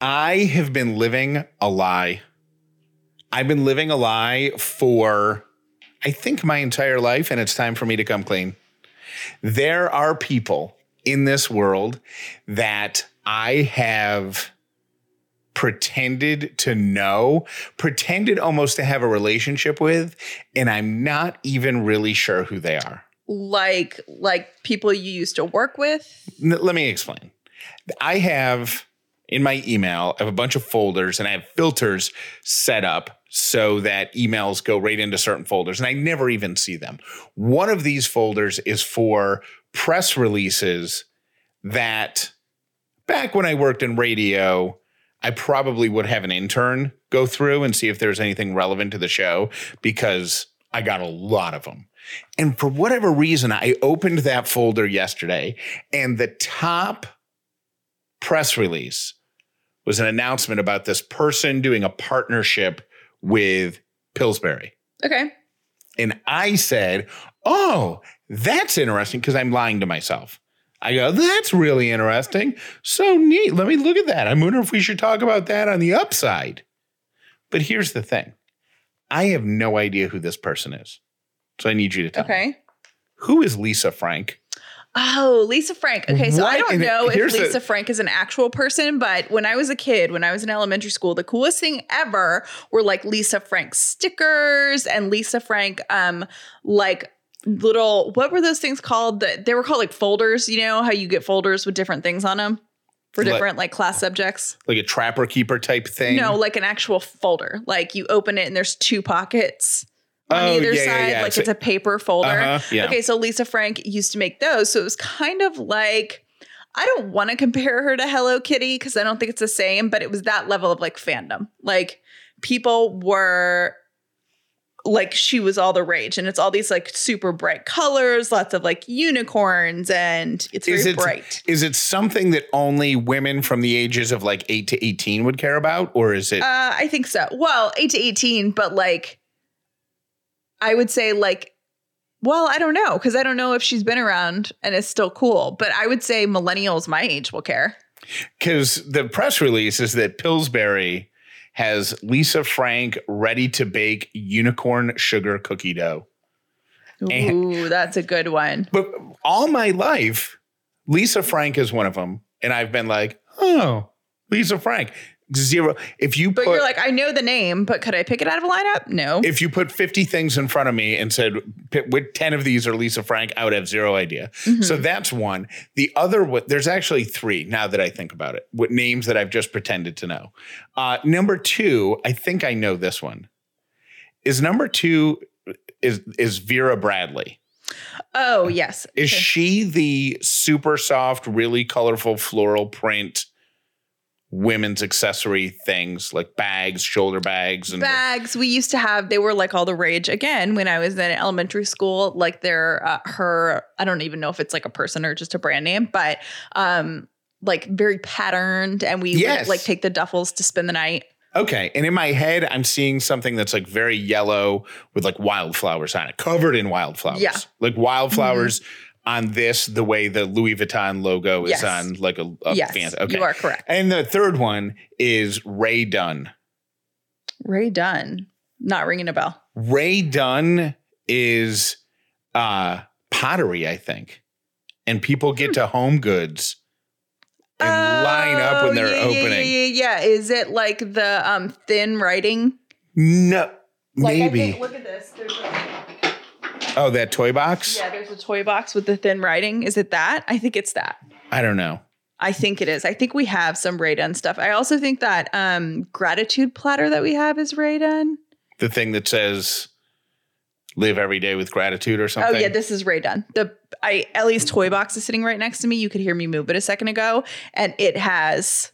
I have been living a lie. I've been living a lie for, I think, my entire life, and it's time for me to come clean. There are people in this world that I have pretended to know, pretended almost to have a relationship with, and I'm not even really sure who they are. Like like people you used to work with? Let me explain. I have in my email, I have a bunch of folders and I have filters set up so that emails go right into certain folders and I never even see them. One of these folders is for press releases that back when I worked in radio, I probably would have an intern go through and see if there's anything relevant to the show because I got a lot of them. And for whatever reason, I opened that folder yesterday and the top press release was an announcement about this person doing a partnership with Pillsbury. Okay. And I said, Oh, that's interesting because I'm lying to myself. I go, That's really interesting. So neat. Let me look at that. I wonder if we should talk about that on the upside. But here's the thing I have no idea who this person is. So I need you to tell Okay. me. Who is Lisa Frank? Oh, Lisa Frank. Okay, so I don't And know if Lisa Frank is an actual person, but when I was a kid, when I was in elementary school, the coolest thing ever were like Lisa Frank stickers and Lisa Frank um like little what were those things called? That they were called like folders, you know, how you get folders with different things on them for Like- different like class subjects. Like a trapper keeper type thing? No, like an actual folder. Like you open it and there's two pockets on Oh, either yeah, yeah, side. yeah. Like So- it's a paper folder. Uh-huh, yeah. Okay, so Lisa Frank used to make those. So it was kind of like I don't want to compare her to Hello Kitty because I don't think it's the same, but it was that level of like fandom. Like people were like she was all the rage and it's all these like super bright colors, lots of like unicorns and it's very Is it- bright. Is it something that only women from the ages of like 8 to 18 would care about? Or is it? Uh, I think so. Well, 8 to 18, but like I would say like well, I don't know because I don't know if she's been around and is still cool, but I would say millennials my age will care. Because the press release is that Pillsbury has Lisa Frank ready to bake unicorn sugar cookie dough. And- Ooh, that's a good one. But all my life, Lisa Frank is one of them. And I've been like, oh, Lisa Frank. Zero. If you But put you're like, I know the name, but could I pick it out of a lineup? No. if you put 50 things in front of me and said "Pick- what 10 of these are Lisa Frank, I would have zero idea. Mhm. So that's one. The other what there's actually three now that I think about it. What names that I've just pretended to know. Uh, number two, I think I know this one. Is number two is is Vera Bradley. oh, yes. Is Okay. she the super soft, really colorful floral print women's accessory things like bags, shoulder bags, and bags we used to have they were like all the rage again when i was in elementary school like they're uh, her i don't even know if it's like a person or just a brand name but um like very patterned and we Yes. would like take the duffels to spend the night Okay. And in my head, I'm seeing something that's like very yellow with like wildflowers on it, covered in wildflowers. Yeah. Mm-hmm. Like wildflowers on this, the way the Louis Vuitton logo is Yes. on like a, a yes fan- Okay. you are correct And the third one is Rae Dunn. rae dunn not ringing a bell Rae Dunn is uh pottery, I think. And people get to home goods and line up when Oh, they're yeah, opening. yeah, yeah, yeah. Is it like the um thin writing? No, Like, I maybe. think- look at this. There's a, oh, that toy box? yeah, there's a toy box with the thin writing. Is it that? I think it's that. I don't know. I think it is. I think we have some Rae Dunn stuff. I also think that um gratitude platter that we have is Rae Dunn. The thing that says live every day with gratitude or something. Oh yeah, this is Rae Dunn. The I Ellie's toy box is sitting right next to me. You could hear me move it a second ago, and it has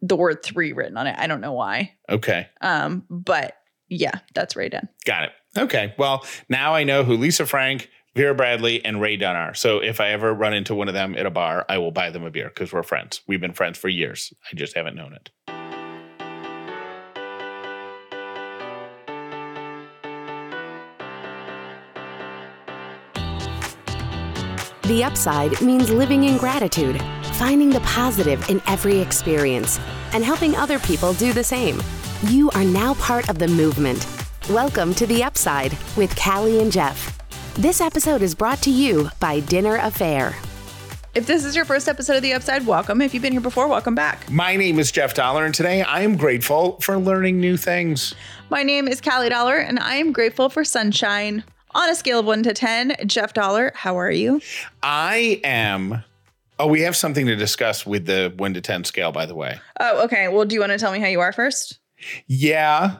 the word three written on it. I don't know why. okay. Um, but yeah, that's Rae Dunn. Got it. Okay. Well, now I know who Lisa Frank, Vera Bradley, and Rae Dunn are. So if I ever run into one of them at a bar, I will buy them a beer because we're friends. We've been friends for years. I just haven't known it. The upside means living in gratitude, finding the positive in every experience, and helping other people do the same. You are now part of the movement. Welcome to The Upside with Callie and Jeff. This episode is brought to you by Dinner A'Fare. If this is your first episode of The Upside, welcome. If you've been here before, welcome back. My name is Jeff Dauler, and today I am grateful for learning new things. My name is Callie Dauler, and I am grateful for sunshine. On a scale of one to 10, Jeff Dauler, how are you? I am. Oh, we have something to discuss with the one to 10 scale, by the way. Oh, okay. Well, do you want to tell me how you are first? Yeah,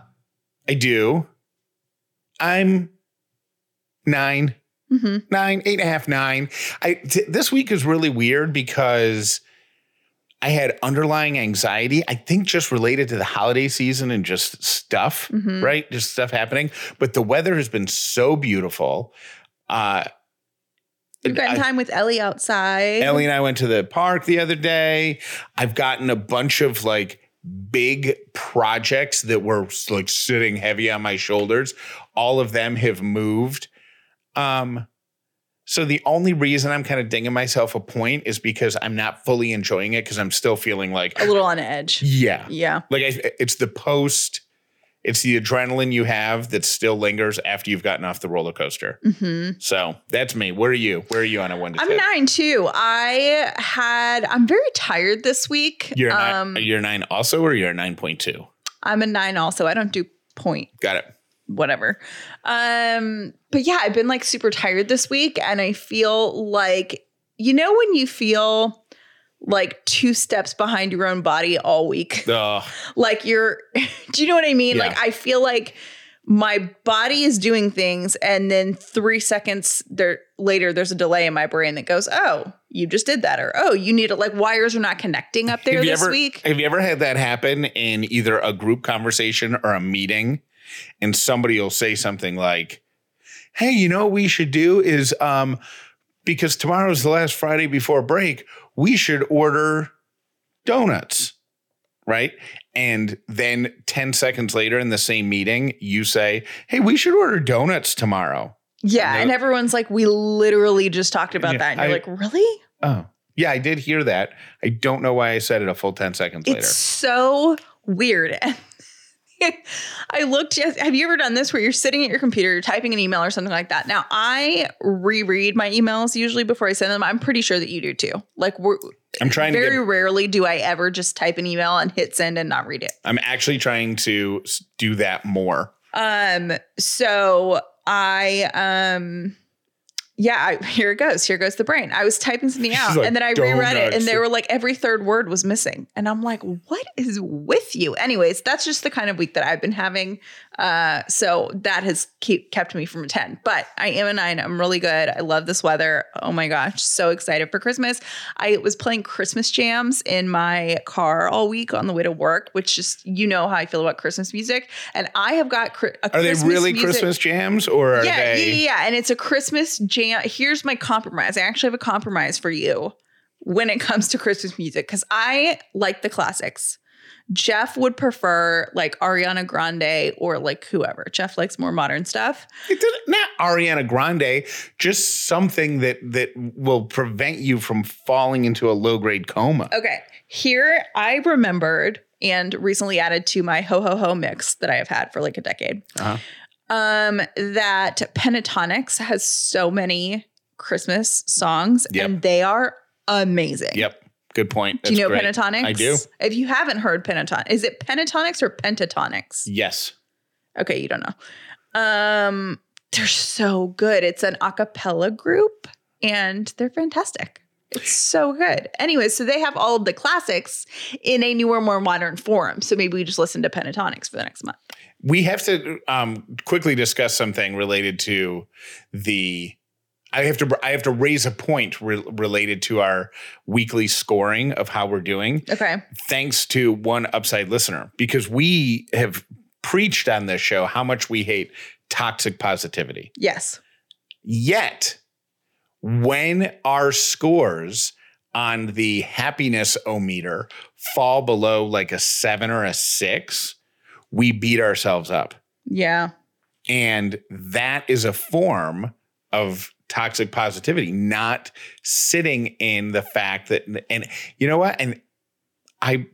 I do. I'm 9 Mm-hmm. nine, eight and a half, nine. I t- this week is really weird because I had underlying anxiety. I think just related to the holiday season and just stuff, Mhm. right? Just stuff happening. But the weather has been so beautiful. Uh, You've gotten I- time with Ellie outside. Ellie and I went to the park the other day. I've gotten a bunch of like big projects that were like sitting heavy on my shoulders. All of them have moved. Um, so the only reason I'm kind of dinging myself a point is because I'm not fully enjoying it because I'm still feeling like, a little on edge. yeah, Yeah. like I, it's the post, it's the adrenaline you have that still lingers after you've gotten off the roller coaster. hmm So that's me. Where are you? Where are you on a one to I'm ten? nine too. I had, I'm very tired this week. You're um, nine. You're nine also, or you're nine point two. I'm a nine also. I don't do point. Got it. Whatever. Um, but yeah, I've been like super tired this week, and I feel like you know when you feel like two steps behind your own body all week, like you're. do you know what I mean? Yeah. Like I feel like my body is doing things, and then three seconds there later, there's a delay in my brain that goes, "Oh, you just did that," or "Oh, you need to like wires are not connecting up there have you this ever week." have you ever had that happen in either a group conversation or a meeting, and somebody will say something like, "Hey, you know what we should do is um because tomorrow's the last Friday before break, we should order donuts." Right? And then 10 seconds later in the same meeting, you say, Hey, we should order donuts tomorrow. Yeah, And and everyone's like, "We literally just talked about Yeah, that," and you're I- like, "Really?" Oh, yeah, I did hear that. I don't know why I said it a full 10 seconds It's later. so weird. I looked. Yes, have you ever done this where you're sitting at your computer, you're typing an email or something like that? Now, I reread my emails usually before I send them. I'm pretty sure that you do too. Like, we're, I'm trying to very get, rarely do I ever just type an email and hit send and not read it. I'm actually trying to do that more. Um. So I um. Yeah, I, here it goes. Here goes the brain. I was typing something out like, and then I reread it and they were like every third word was missing. And I'm like, what is with you? Anyways, that's just the kind of week that I've been having. Uh, so that has keep kept me from a 10. But I am a nine. I'm really good. I love this weather. Oh my gosh, so excited for Christmas. I was playing Christmas jams in my car all week on the way to work, which just you know how I feel about Christmas music. And I have got cri- Are they really music- Christmas jams or are yeah, they? yeah, yeah, and it's a Christmas jam. Here's my compromise. I actually have a compromise for you when it comes to Christmas music because I like the classics. Jeff would prefer like Ariana Grande or like whoever. Jeff likes more modern stuff. Not Ariana Grande, just something that that will prevent you from falling into a low grade coma. Okay, here I remembered and recently added to my ho ho ho mix that I have had for like a decade. Uh-huh. Um, that Pentatonix has so many Christmas songs Yep. and they are amazing. Yep, good point. Do you know That's great. Pentatonix? I do. If you haven't heard Pentatonix, is it Pentatonix or Pentatonix? Yes. Okay, you don't know. Um, they're so good. It's an a cappella group and they're fantastic. It's so good. Anyway, so they have all of the classics in a newer, more modern form. So maybe we just listen to Pentatonix for the next month. We have to um, quickly discuss something related to the. I have to. I have to raise a point re- related to our weekly scoring of how we're doing. Okay. thanks to one upside listener because we have preached on this show how much we hate toxic positivity. Yes. Yet, when our scores on the happiness o meter fall below like a seven or a six, we beat ourselves up. Yeah. And that is a form of toxic positivity, not sitting in the fact that, and you know what? And I,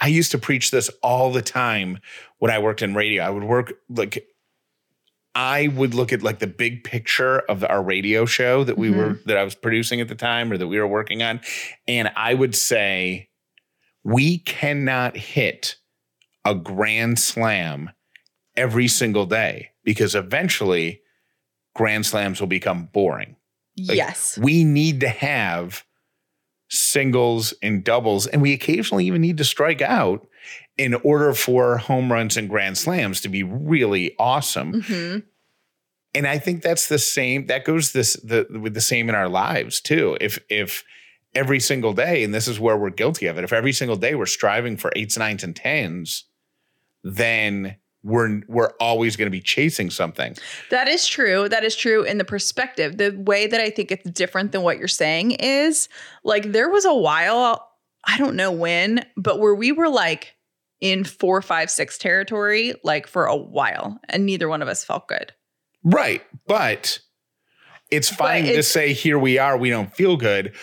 I used to preach this all the time when I worked in radio. I would work like, I would look at like the big picture of our radio show that we Mhm. were, that I was producing at the time or that we were working on. And I would say, we cannot hit a grand slam every single day because eventually grand slams will become boring. Like, yes. We need to have singles and doubles, and we occasionally even need to strike out in order for home runs and grand slams to be really awesome. hmm And I think that's the same. That goes this the with the same in our lives too. If if every single day, and this is where we're guilty of it, if every single day we're striving for eights, nines, and tens, then we're we're always going to be chasing something. That is true. That is true in the perspective. The way that I think it's different than what you're saying is like there was a while, I don't know when, but where we were like in four, five, six territory, like for a while, and neither one of us felt good. Right. But it's fine to it's- say here we are, we don't feel good.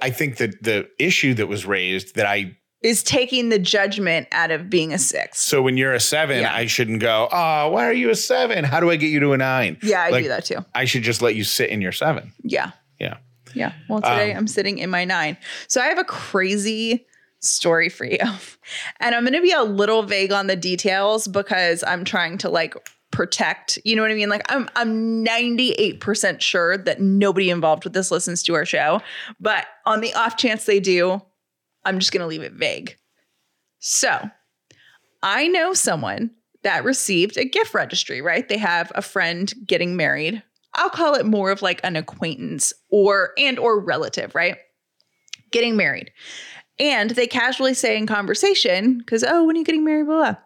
I think that the issue that was raised that I Is taking the judgment out of being a six. so when you're a seven, Yeah. I shouldn't go, oh, why are you a seven? How do I get you to a nine? Yeah, I Like- do that too. I should just let you sit in your seven. Yeah. Yeah. Yeah. Well, today Um, I'm sitting in my nine. So I have a crazy story for you. And I'm going to be a little vague on the details because I'm trying to like protect, you know what I mean? Like I'm I'm 98% sure that nobody involved with this listens to our show, but on the off chance they do, I'm just going to leave it vague. So, I know someone that received a gift registry, right? They have a friend getting married. I'll call it more of like an acquaintance or and or relative, right? Getting married. And they casually say in conversation, because oh, when are you getting married? Blah, blah.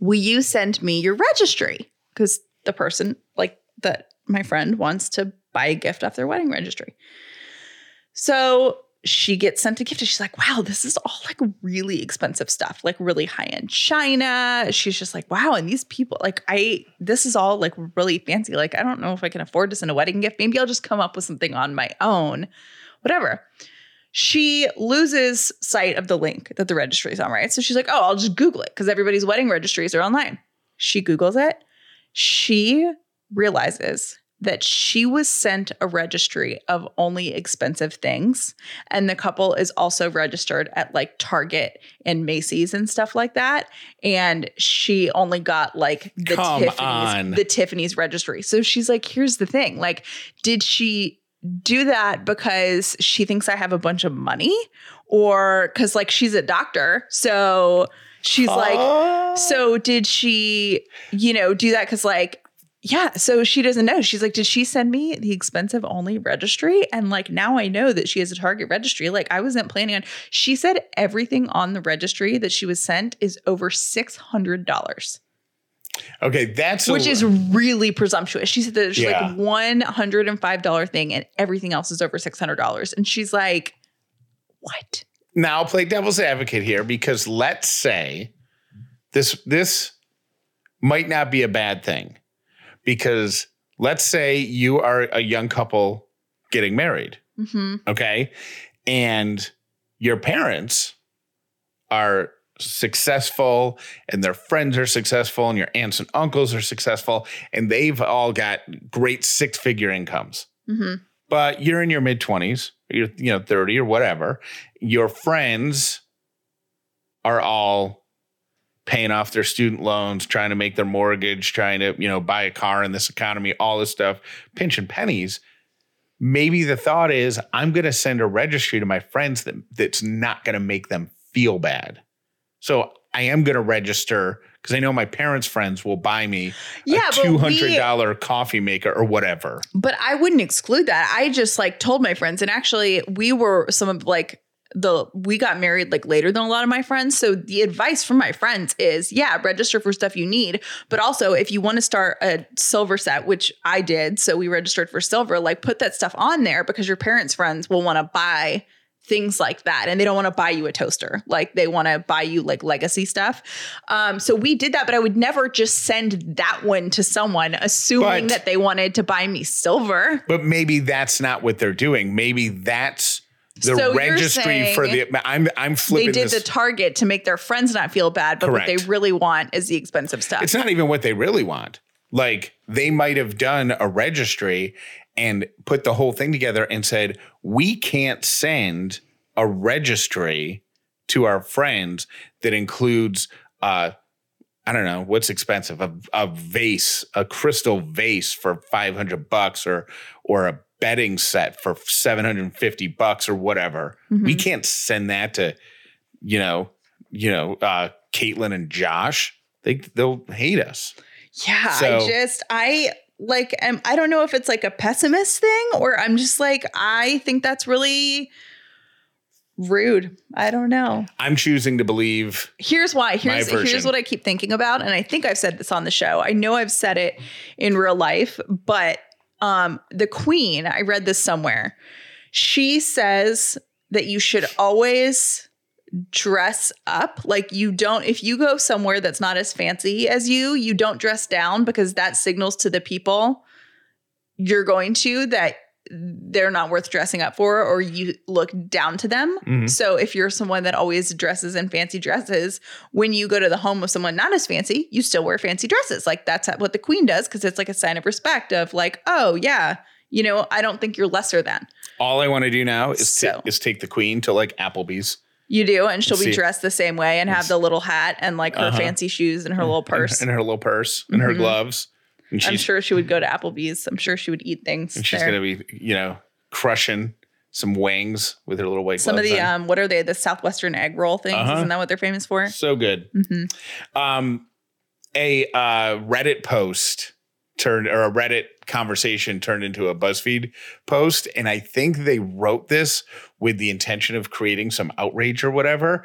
Will you send me your registry? Because the person, like that my friend, wants to buy a gift off their wedding registry. So she gets sent a gift and she's like, wow, this is all like really expensive stuff, like really high end china. She's just like, wow. And these people, like, I, this is all like really fancy. Like, I don't know if I can afford to send a wedding gift. Maybe I'll just come up with something on my own, whatever. She loses sight of the link that the registry is on, right? So she's like, oh, I'll just Google it because everybody's wedding registries are online. She Googles it. She realizes that she was sent a registry of only expensive things. And the couple is also registered at like Target and Macy's and stuff like that. And she only got like the Come Tiffany's, on. the Tiffany's registry. So she's like, here's the thing. Like, did she do that because she thinks I have a bunch of money? Or because like she's a doctor. So she's like, Oh. so did she, you know, do that because like yeah, so she doesn't know. She's like, did she send me the expensive only registry? And like now I know that she has a Target registry. Like I wasn't planning on. She said everything on the registry that she was sent is over six hundred dollars, okay, that's a- which is really presumptuous. She said that there's Yeah. like one hundred and five dollar thing, and everything else is over six hundred dollars. And she's like, what? now I'll play devil's advocate here because let's say this this might not be a bad thing because let's say you are a young couple getting married, hmm okay? And your parents are successful and their friends are successful and your aunts and uncles are successful and they've all got great six-figure incomes hmm but you're in your mid 20s, you're you know 30 or whatever. Your friends are all paying off their student loans, trying to make their mortgage, trying to, you know, buy a car in this economy, all this stuff, pinching pennies. Maybe the thought is I'm going to send a registry to my friends that that's not going to make them feel bad. So I am going to register because I know my parents' friends will buy me Yeah, a two hundred dollar coffee maker or whatever. But I wouldn't exclude that. I just like told my friends, and actually, we were some of like the we got married like later than a lot of my friends. So the advice from my friends is, yeah, register for stuff you need, but also if you want to start a silver set, which I did, so we registered for silver, like put that stuff on there because your parents' friends will want to buy things like that and they don't want to buy you a toaster like they want to buy you like legacy stuff um, so we did that but i would never just send that one to someone assuming But- that they wanted to buy me silver But maybe that's not what they're doing. Maybe that's the So registry for the. I'm I'm flipping. they did this. the target to make their friends not feel bad but what they really want is the expensive stuff it's not even what they really want. Like they might have done a registry and put the whole thing together and said, we can't send a registry to our friends that includes uh I don't know what's expensive a, a vase a crystal vase for 500 bucks or or a bedding set for 750 bucks or whatever we Mhm. can't send that to you know you know uh Caitlin and Josh they they'll hate us Yeah, So- I just I like am I don't know if it's like a pessimist thing or I'm just like I think that's really rude. I don't know. I'm choosing to believe Here's why. Here's here's what I keep thinking about and I think I've said this on the show. I know I've said it in real life, but um the queen, I read this somewhere. She says that you should always dress up. Like you don't, if you go somewhere that's not as fancy as you, you don't dress down because that signals to the people you're going to that they're not worth dressing up for or you look down to them. Mhm. So if you're someone that always dresses in fancy dresses, when you go to the home of someone not as fancy, you still wear fancy dresses. Like that's what the queen does because it's like a sign of respect of like, oh yeah, you know, I don't think you're lesser than. all I want to do now is So. ta- is take the queen to like Applebee's You do, and she'll be See. dressed the same way and have the little hat and like her Uh-huh. fancy shoes and her little purse. and, her little purse and her gloves and I'm sure she would go to Applebee's. I'm sure she would eat things. and she's there. gonna be you know crushing some wings with her little white Some of the on. um, what are they? The southwestern egg roll things. Uh-huh. Isn't that what they're famous for? so good hmm um a uh reddit post turned or a reddit conversation turned into a buzzfeed post and i think they wrote this with the intention of creating some outrage or whatever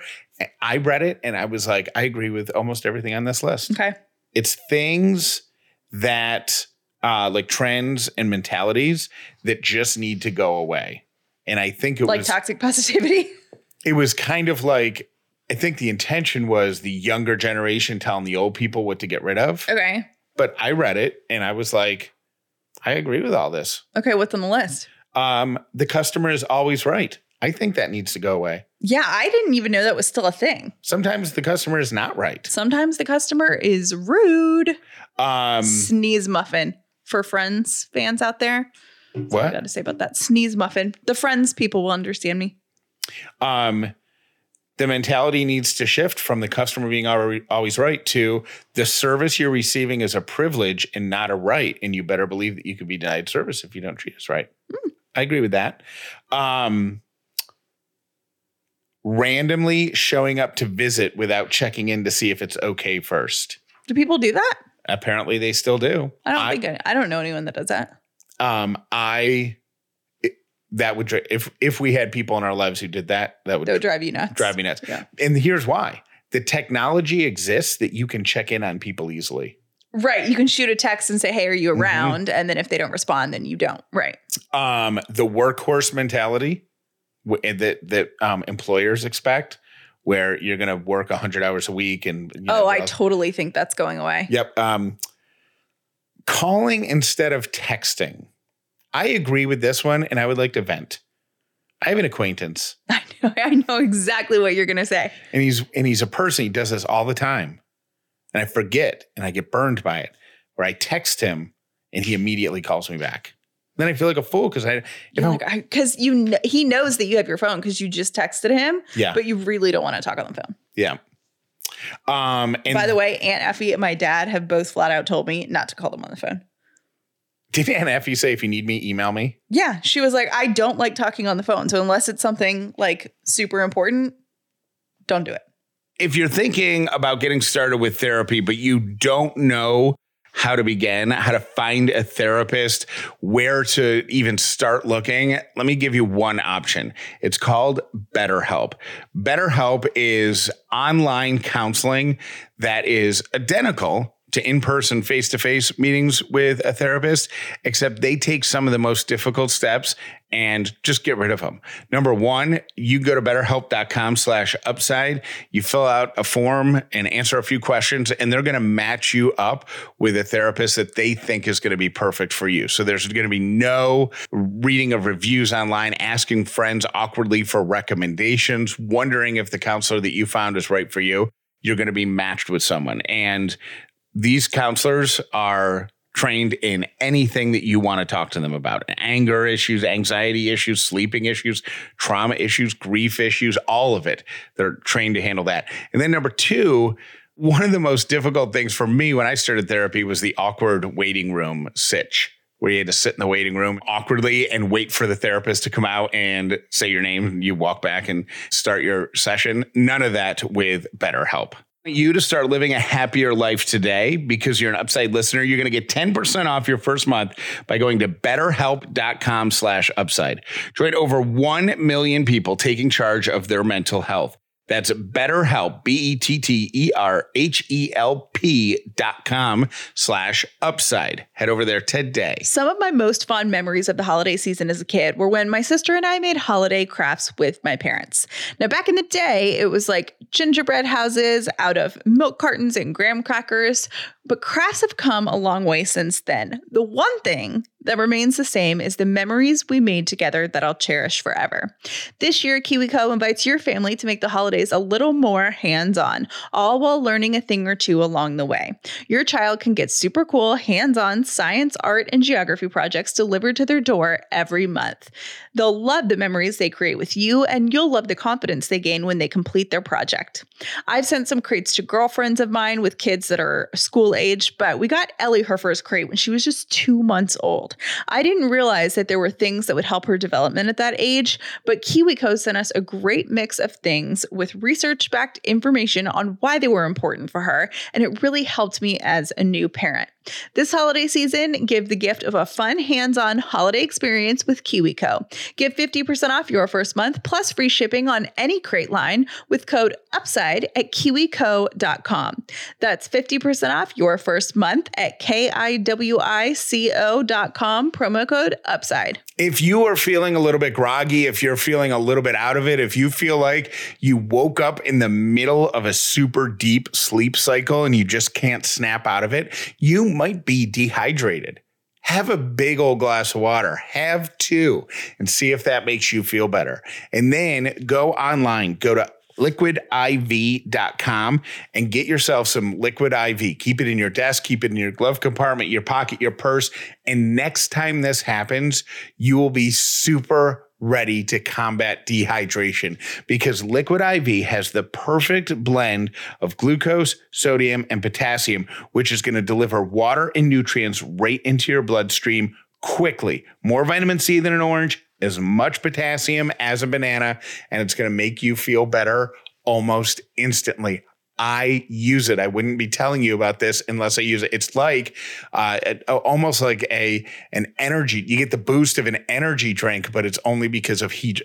i read it and i was like i agree with almost everything on this list Okay. it's things that uh like trends and mentalities that just need to go away and i think it Like was like toxic positivity. it was kind of like i think the intention was the younger generation telling the old people what to get rid of okay. but i read it and i was like i agree with all this Okay. What's on the list? um the customer is always right i think that needs to go away Yeah, I didn't even know that was still a thing. sometimes the customer is not right Sometimes the customer is rude. Um Sneeze muffin for Friends fans out there. That's all I got to say about that. Sneeze muffin. The Friends people will understand me. um the mentality needs to shift from the customer being always right to the service you're receiving is a privilege and not a right and you better believe that you could be denied service if you don't treat us right i agree with that um randomly showing up to visit without checking in to see if it's okay first Do people do that? Apparently they still do I don't think I, I don't know anyone that does that. um i it- that would if if we had people in our lives who did that that would That would drive you nuts. drive me nuts. Yeah. And here's why. The technology exists that you can check in on people easily. Right. You can shoot a text and say, Hey, are you Mhm. around? And then if they don't respond, then you don't. Right. Um, the workhorse mentality that that um, employers expect, where you're going to work 100 hours a week and you know, oh, I totally think that's going away. Yep. Um, calling instead of texting. I agree with this one, and I would like to vent. I have an acquaintance, I know, I know exactly what you're gonna say. and he's and he's a person. He does this all the time, and I forget, and I get burned by it. Where I text him, and he immediately calls me back. Then I feel like a fool because I, I'm- like, because you kn- he knows that you have your phone because you just texted him, yeah, but you really don't want to talk on the phone. yeah. Um, and By the way, Aunt Effie and my dad have both flat out told me not to call them on the phone. did Aunt Effie say if you need me, email me? Yeah, she was like, I don't like talking on the phone. So unless it's something like super important, don't do it. if you're thinking about getting started with therapy, but you don't know how to begin, how to find a therapist, where to even start looking, let me give you one option. It's called BetterHelp. BetterHelp is online counseling that is identical to in person, face to face meetings with a therapist, except they take some of the most difficult steps and just get rid of them. Number one, you go to betterhelp.com slash upside. You fill out a form and answer a few questions, and they're going to match you up with a therapist that they think is going to be perfect for you. So there's going to be no reading of reviews online, asking friends awkwardly for recommendations, wondering if the counselor that you found is right for you. You're going to be matched with someone. And these counselors are trained in anything that you want to talk to them about anger issues, anxiety issues, sleeping issues, trauma issues, grief issues, all of it. They're trained to handle that. And then number two, one of the most difficult things for me when I started therapy was the awkward waiting room sitch. Where you had to sit in the waiting room awkwardly and wait for the therapist to come out and say your name. You walk back and start your session. None of that with BetterHelp you to start living a happier life today because you're an upside listener. You're going to get 10% off your first month by going to betterhelp.com slash upside. Join over 1 million people taking charge of their mental health that's BetterHelp, B-E-T-T-E-R-H-E-L-P dot com slash upside. Head over there today. Some of my most fond memories of the holiday season as a kid were when my sister and I made holiday crafts with my parents. Now, back in the day, it was like gingerbread houses out of milk cartons and graham crackers, but crafts have come a long way since then. The one thing that remains the same is the memories we made together that I'll cherish forever. This year, KiwiCo invites your family to make the holidays a little more hands on, all while learning a thing or two along the way. Your child can get super cool hands on science, art, and geography projects delivered to their door every month. They'll love the memories they create with you, and you'll love the confidence they gain when they complete their project. I've sent some crates to girlfriends of mine with kids that are school age, but we got Ellie her first crate when she was just two months old. I didn't realize that there were things that would help her development at that age, but KiwiCo sent us a great mix of things with research backed information on why they were important for her, and it really helped me as a new parent. This holiday season, give the gift of a fun hands on holiday experience with KiwiCo. Get 50% off your first month plus free shipping on any crate line with code UPSIDE at kiwico.com. That's 50% off your first month at kiwico.com, promo code UPSIDE. If you are feeling a little bit groggy, if you're feeling a little bit out of it, if you feel like you woke up in the middle of a super deep sleep cycle and you just can't snap out of it, you might be dehydrated. Have a big old glass of water, have two, and see if that makes you feel better. And then go online, go to liquidiv.com and get yourself some liquid IV. Keep it in your desk, keep it in your glove compartment, your pocket, your purse. And next time this happens, you will be super ready to combat dehydration because Liquid IV has the perfect blend of glucose, sodium, and potassium, which is going to deliver water and nutrients right into your bloodstream quickly. More vitamin C than an orange, as much potassium as a banana, and it's going to make you feel better almost instantly. I use it. I wouldn't be telling you about this unless I use it. It's like uh, almost like a an energy. You get the boost of an energy drink, but it's only because of heat.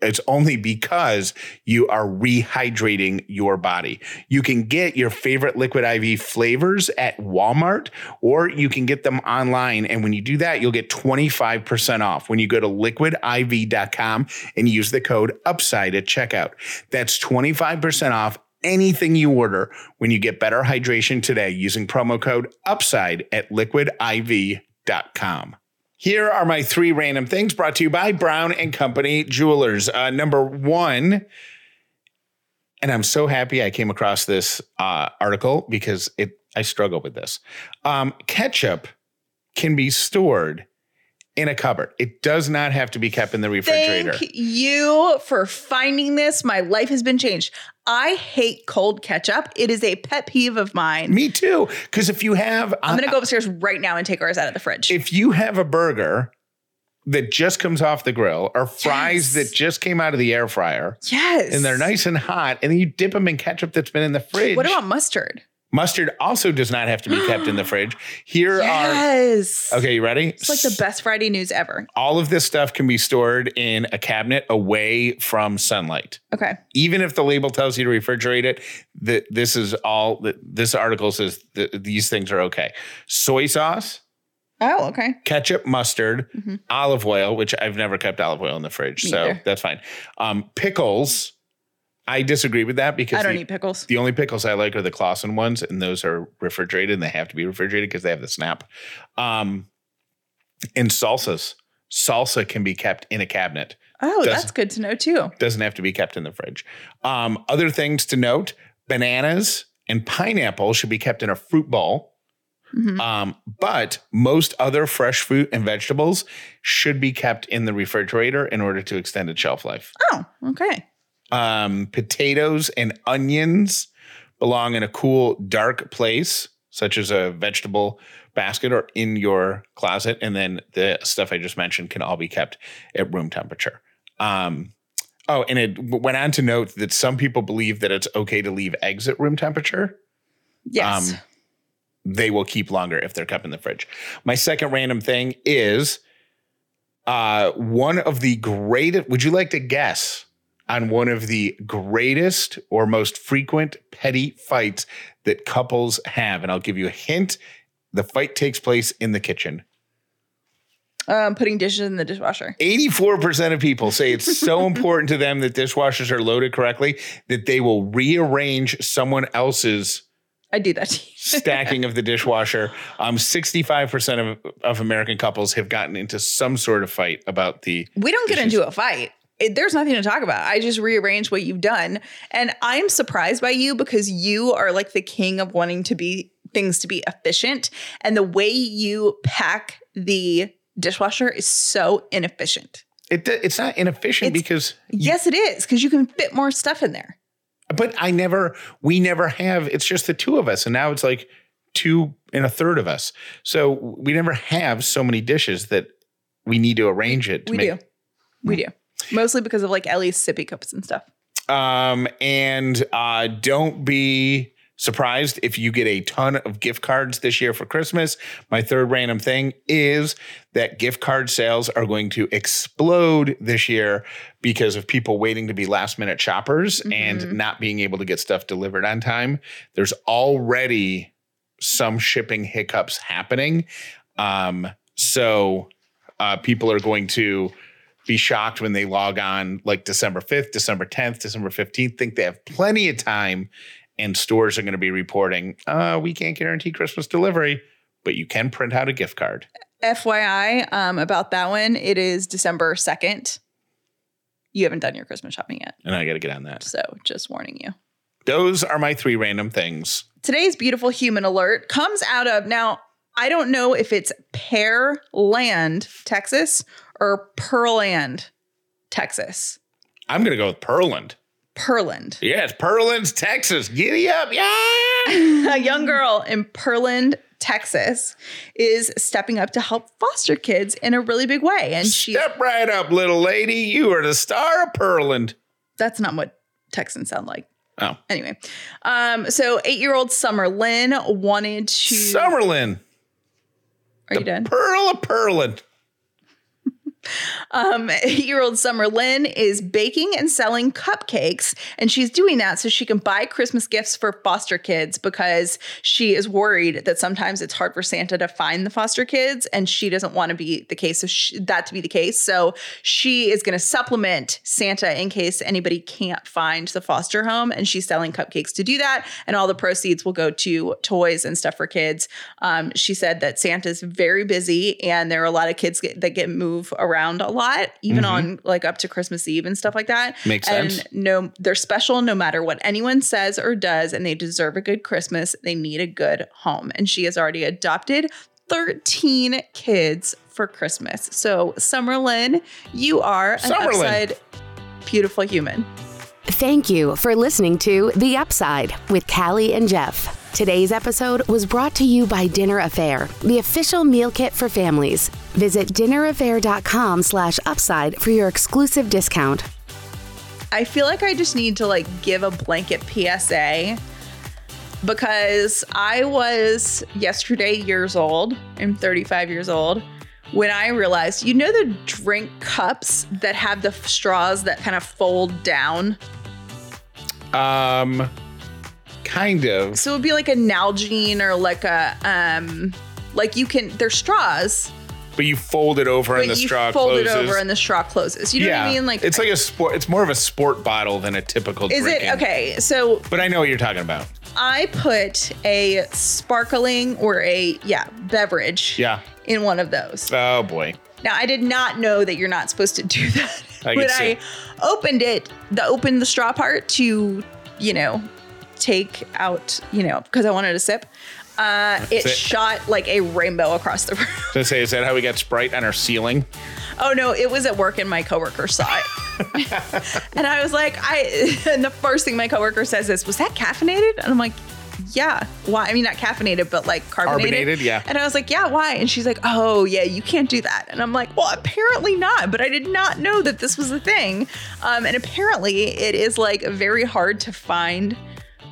It's only because you are rehydrating your body. You can get your favorite liquid IV flavors at Walmart or you can get them online. And when you do that, you'll get 25% off when you go to liquidiv.com and use the code UPSIDE at checkout. That's 25% off anything you order when you get better hydration today using promo code UPSIDE at liquidiv.com. Here are my three random things brought to you by Brown and Company Jewelers. Uh, number one, and I'm so happy I came across this uh, article because it I struggle with this. Um, ketchup can be stored in a cupboard. It does not have to be kept in the refrigerator. Thank you for finding this. My life has been changed. I hate cold ketchup. It is a pet peeve of mine. Me too. Because if you have, I'm going to go upstairs right now and take ours out of the fridge. If you have a burger that just comes off the grill or fries yes. that just came out of the air fryer. Yes. And they're nice and hot. And then you dip them in ketchup that's been in the fridge. What about mustard? Mustard also does not have to be kept in the fridge. Here Yes. are okay. You ready? It's like the best Friday news ever. All of this stuff can be stored in a cabinet away from sunlight. Okay. Even if the label tells you to refrigerate it, that this is all. This article says that these things are okay. Soy sauce, Oh, okay. ketchup, mustard, Mhm. olive oil, which I've never kept olive oil in the fridge, Me so either. that's fine. Um, pickles, I disagree with that because I don't the, eat pickles. the only pickles I like are the Claussen ones, and those are refrigerated, and they have to be refrigerated because they have the snap. Um, and salsas, salsa can be kept in a cabinet; Oh, does- that's good to know too. doesn't have to be kept in the fridge. Um, other things to note: bananas and pineapple should be kept in a fruit bowl. Mhm. Um, but most other fresh fruit and vegetables should be kept in the refrigerator in order to extend its shelf life. Oh, okay. Um, potatoes and onions belong in a cool, dark place, such as a vegetable basket or in your closet. And then the stuff I just mentioned can all be kept at room temperature. Um, oh, and it went on to note that some people believe that it's okay to leave eggs at room temperature Yes. Um, they will keep longer if they're kept in the fridge. My second random thing is uh, one of the greatest. Would you like to guess on one of the greatest or most frequent petty fights that couples have? And I'll give you a hint. The fight takes place in the kitchen. um, putting dishes in the dishwasher. 84% of people say it's so important to them that dishwashers are loaded correctly that they will rearrange someone else's I do that. stacking of the dishwasher. Um, 65% of, of American couples have gotten into some sort of fight about the. we don't get into a fight. It, there's nothing to talk about. I just rearrange what you've done. And I'm surprised by you because you are like the king of wanting to be things to be efficient. And the way you pack the dishwasher is so inefficient. It, it's not inefficient It's- because, Yes, it is because you can fit more stuff in there. but I never, we never have, it's just the two of us. And now it's like two and a third of us. So we never have so many dishes that we need to arrange it. To We make, do. We hmm. do. Mostly because of like Ellie's sippy cups and stuff. Um, and uh, don't be surprised if you get a ton of gift cards this year for Christmas. My third random thing is that gift card sales are going to explode this year because of people waiting to be last minute shoppers Mhm. and not being able to get stuff delivered on time. There's already some shipping hiccups happening. Um, so uh, people are going to be shocked when they log on like December 5th, December 10th, December 15th, think they have plenty of time and stores are going to be reporting, uh, we can't guarantee Christmas delivery, but you can print out a gift card. FYI, um, about that one, it is December 2nd. You haven't done your Christmas shopping yet. And I got to get on that. So just warning you. Those are my three random things. Today's beautiful human alert comes out of now, I don't know if it's Pearland, Texas or Pearland, Texas. I'm going to go with Pearland. Pearland. Yeah, it's Pearland, Texas. Giddy up. Yeah. a young girl in Pearland, Texas is stepping up to help foster kids in a really big way. And she Step right up, little lady. You are the star of Pearland. that's not what Texans sound like. Oh, Anyway, um, so eight-year-old Summer Lynn wanted to. Summerlin. Are you done? Pearl of Pearland. Um, eight-year-old Summer Lynn is baking and selling cupcakes, and she's doing that so she can buy Christmas gifts for foster kids because she is worried that sometimes it's hard for Santa to find the foster kids, and she doesn't want to be the case of sh- that to be the case. So she is going to supplement Santa in case anybody can't find the foster home, and she's selling cupcakes to do that, and all the proceeds will go to toys and stuff for kids. Um, she said that Santa's very busy, and there are a lot of kids get, that get move around a lot, even Mhm. on like up to Christmas Eve and stuff like that. Makes and sense. no, they're special no matter what anyone says or does, and they deserve a good Christmas. They need a good home, and she has already adopted 13 kids for Christmas. So, Summerlin, you are an Summerlin. upside beautiful human. Thank you for listening to The Upside with Callie and Jeff. Today's episode was brought to you by Dinner A'Fare, the official meal kit for families. Visit dinnerafare.com slash upside for your exclusive discount. I feel like I just need to like give a blanket PSA because I was yesterday years old. I'm 35 years old when I realized, you know, the drink cups that have the straws that kind of fold down. Um, kind of. So it would be like a Nalgene or like a um, like you can. They're straws, But you fold it over but and the you straw fold closes. it over and the straw closes. You know yeah, what I mean? Like it's like a sport. It's more of a sport bottle than a typical. Is it okay? So But I know what you're talking about. I put a sparkling or a yeah beverage Yeah. in one of those. Oh boy. Now I did not know that you're not supposed to do that. I see. I opened it, the opened the straw part to, you know, take out, you know, because I wanted to sip. Uh, it shot like a rainbow across the room. So say, is that how we got Sprite on our ceiling? Oh no, it was at work and my coworker saw it. and I was like, I and the first thing my coworker says is, Was that caffeinated? And I'm like, Yeah. Why? I mean not caffeinated, but like carbonated. Carbonated, yeah. And I was like, Yeah, why? And she's like, Oh yeah, you can't do that. And I'm like, Well, apparently not, but I did not know that this was a thing. Um, and apparently it is like very hard to find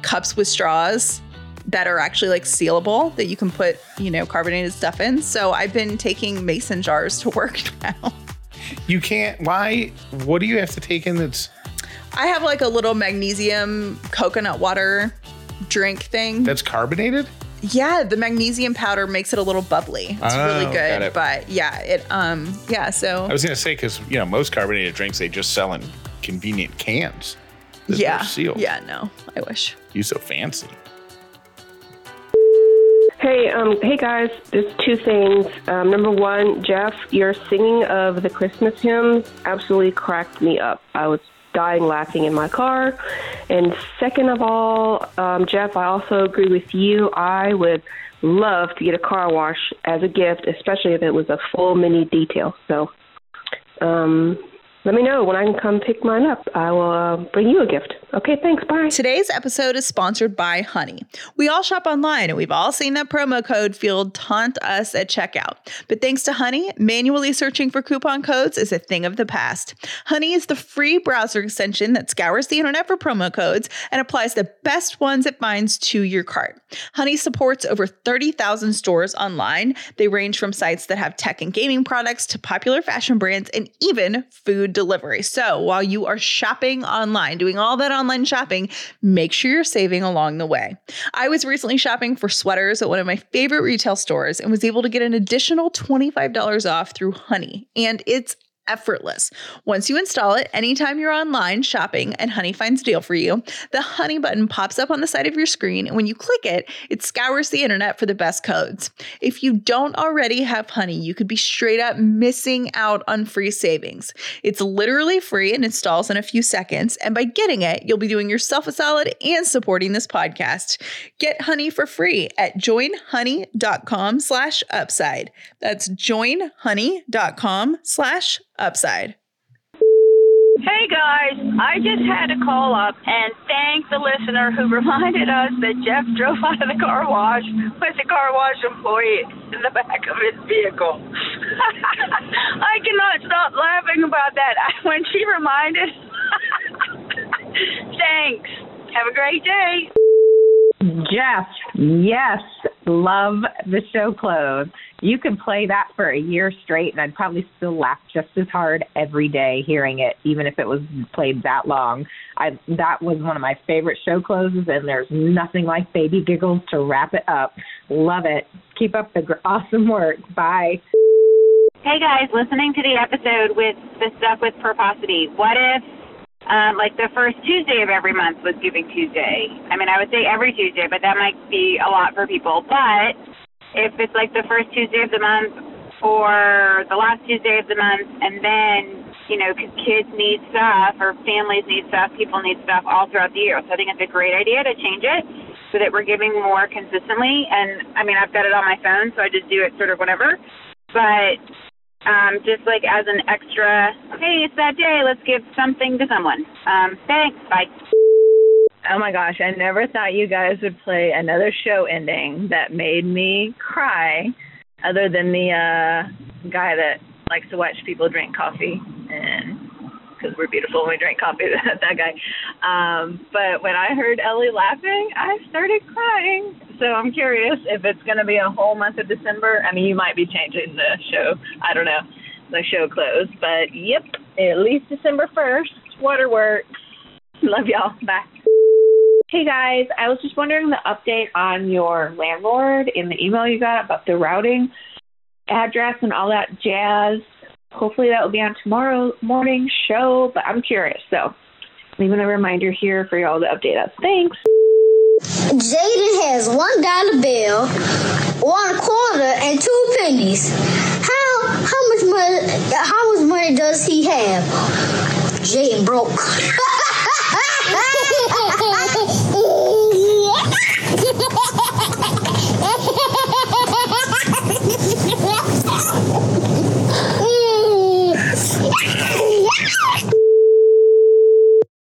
cups with straws that are actually like sealable that you can put, you know, carbonated stuff in. So I've been taking mason jars to work now. You can't. Why? What do you have to take in that's I have like a little magnesium coconut water drink thing. that's carbonated? yeah, the magnesium powder makes it a little bubbly. It's Oh, really good. But yeah, it um yeah, so I was gonna say because you know most carbonated drinks they just sell in convenient cans. Yeah. sealed. Yeah, no. I wish. You so fancy. Hey, um, hey guys, there's two things. Um, number one, Jeff, your singing of the Christmas hymns absolutely cracked me up. I was dying laughing in my car. And second of all, um, Jeff, I also agree with you. I would love to get a car wash as a gift, especially if it was a full mini detail. So, um, let me know when I can come pick mine up. I will uh, bring you a gift. Okay, thanks. Bye. Today's episode is sponsored by Honey. We all shop online and we've all seen that promo code field taunt us at checkout. But thanks to Honey, manually searching for coupon codes is a thing of the past. Honey is the free browser extension that scours the internet for promo codes and applies the best ones it finds to your cart. Honey supports over 30,000 stores online. They range from sites that have tech and gaming products to popular fashion brands and even food delivery. So while you are shopping online, doing all that online shopping, make sure you're saving along the way. I was recently shopping for sweaters at one of my favorite retail stores and was able to get an additional $25 off through Honey. And it's effortless. Once you install it, anytime you're online shopping and Honey finds a deal for you, the Honey button pops up on the side of your screen. And when you click it, it scours the internet for the best codes. If you don't already have Honey, you could be straight up missing out on free savings. It's literally free and installs in a few seconds. And by getting it, you'll be doing yourself a solid and supporting this podcast. Get Honey for free at joinhoney.com slash upside. That's joinhoney.com slash upside. Hey guys, I just had to call up and thank the listener who reminded us that Jeff drove out of the car wash with the car wash employee in the back of his vehicle. I cannot stop laughing about that when she reminded. Thanks. Have a great day. Jeff, yes, love the show close. You could play that for a year straight, and I'd probably still laugh just as hard every day hearing it, even if it was played that long. I that was one of my favorite show closes, and there's nothing like baby giggles to wrap it up. Love it. Keep up the awesome work. Bye. Hey guys, listening to the episode with the stuff with purposity. What if, um, like the first Tuesday of every month was Giving Tuesday? I mean, I would say every Tuesday, but that might be a lot for people. But if it's like the first Tuesday of the month or the last Tuesday of the month, and then you know, 'cause kids need stuff or families need stuff, people need stuff all throughout the year. So I think it's a great idea to change it so that we're giving more consistently. And I mean, I've got it on my phone, so I just do it sort of whenever. But um, just like as an extra, hey, it's that day, let's give something to someone. Um, thanks. Bye. Oh my gosh, I never thought you guys would play another show ending that made me cry other than the uh guy that likes to watch people drink coffee and because we're beautiful and we drink coffee. that guy. Um, but when I heard Ellie laughing, I started crying. So I'm curious if it's going to be a whole month of December. I mean, you might be changing the show. I don't know. The show closed, but yep, at least December 1st. Waterworks. Love y'all. Bye. Hey guys, I was just wondering the update on your landlord in the email you got about the routing address and all that jazz. Hopefully that will be on tomorrow morning show, but I'm curious. So leaving a reminder here for y'all to update us. Thanks. Jaden has one dollar bill, one quarter, and two pennies. How how much money how much money does he have? Jaden broke.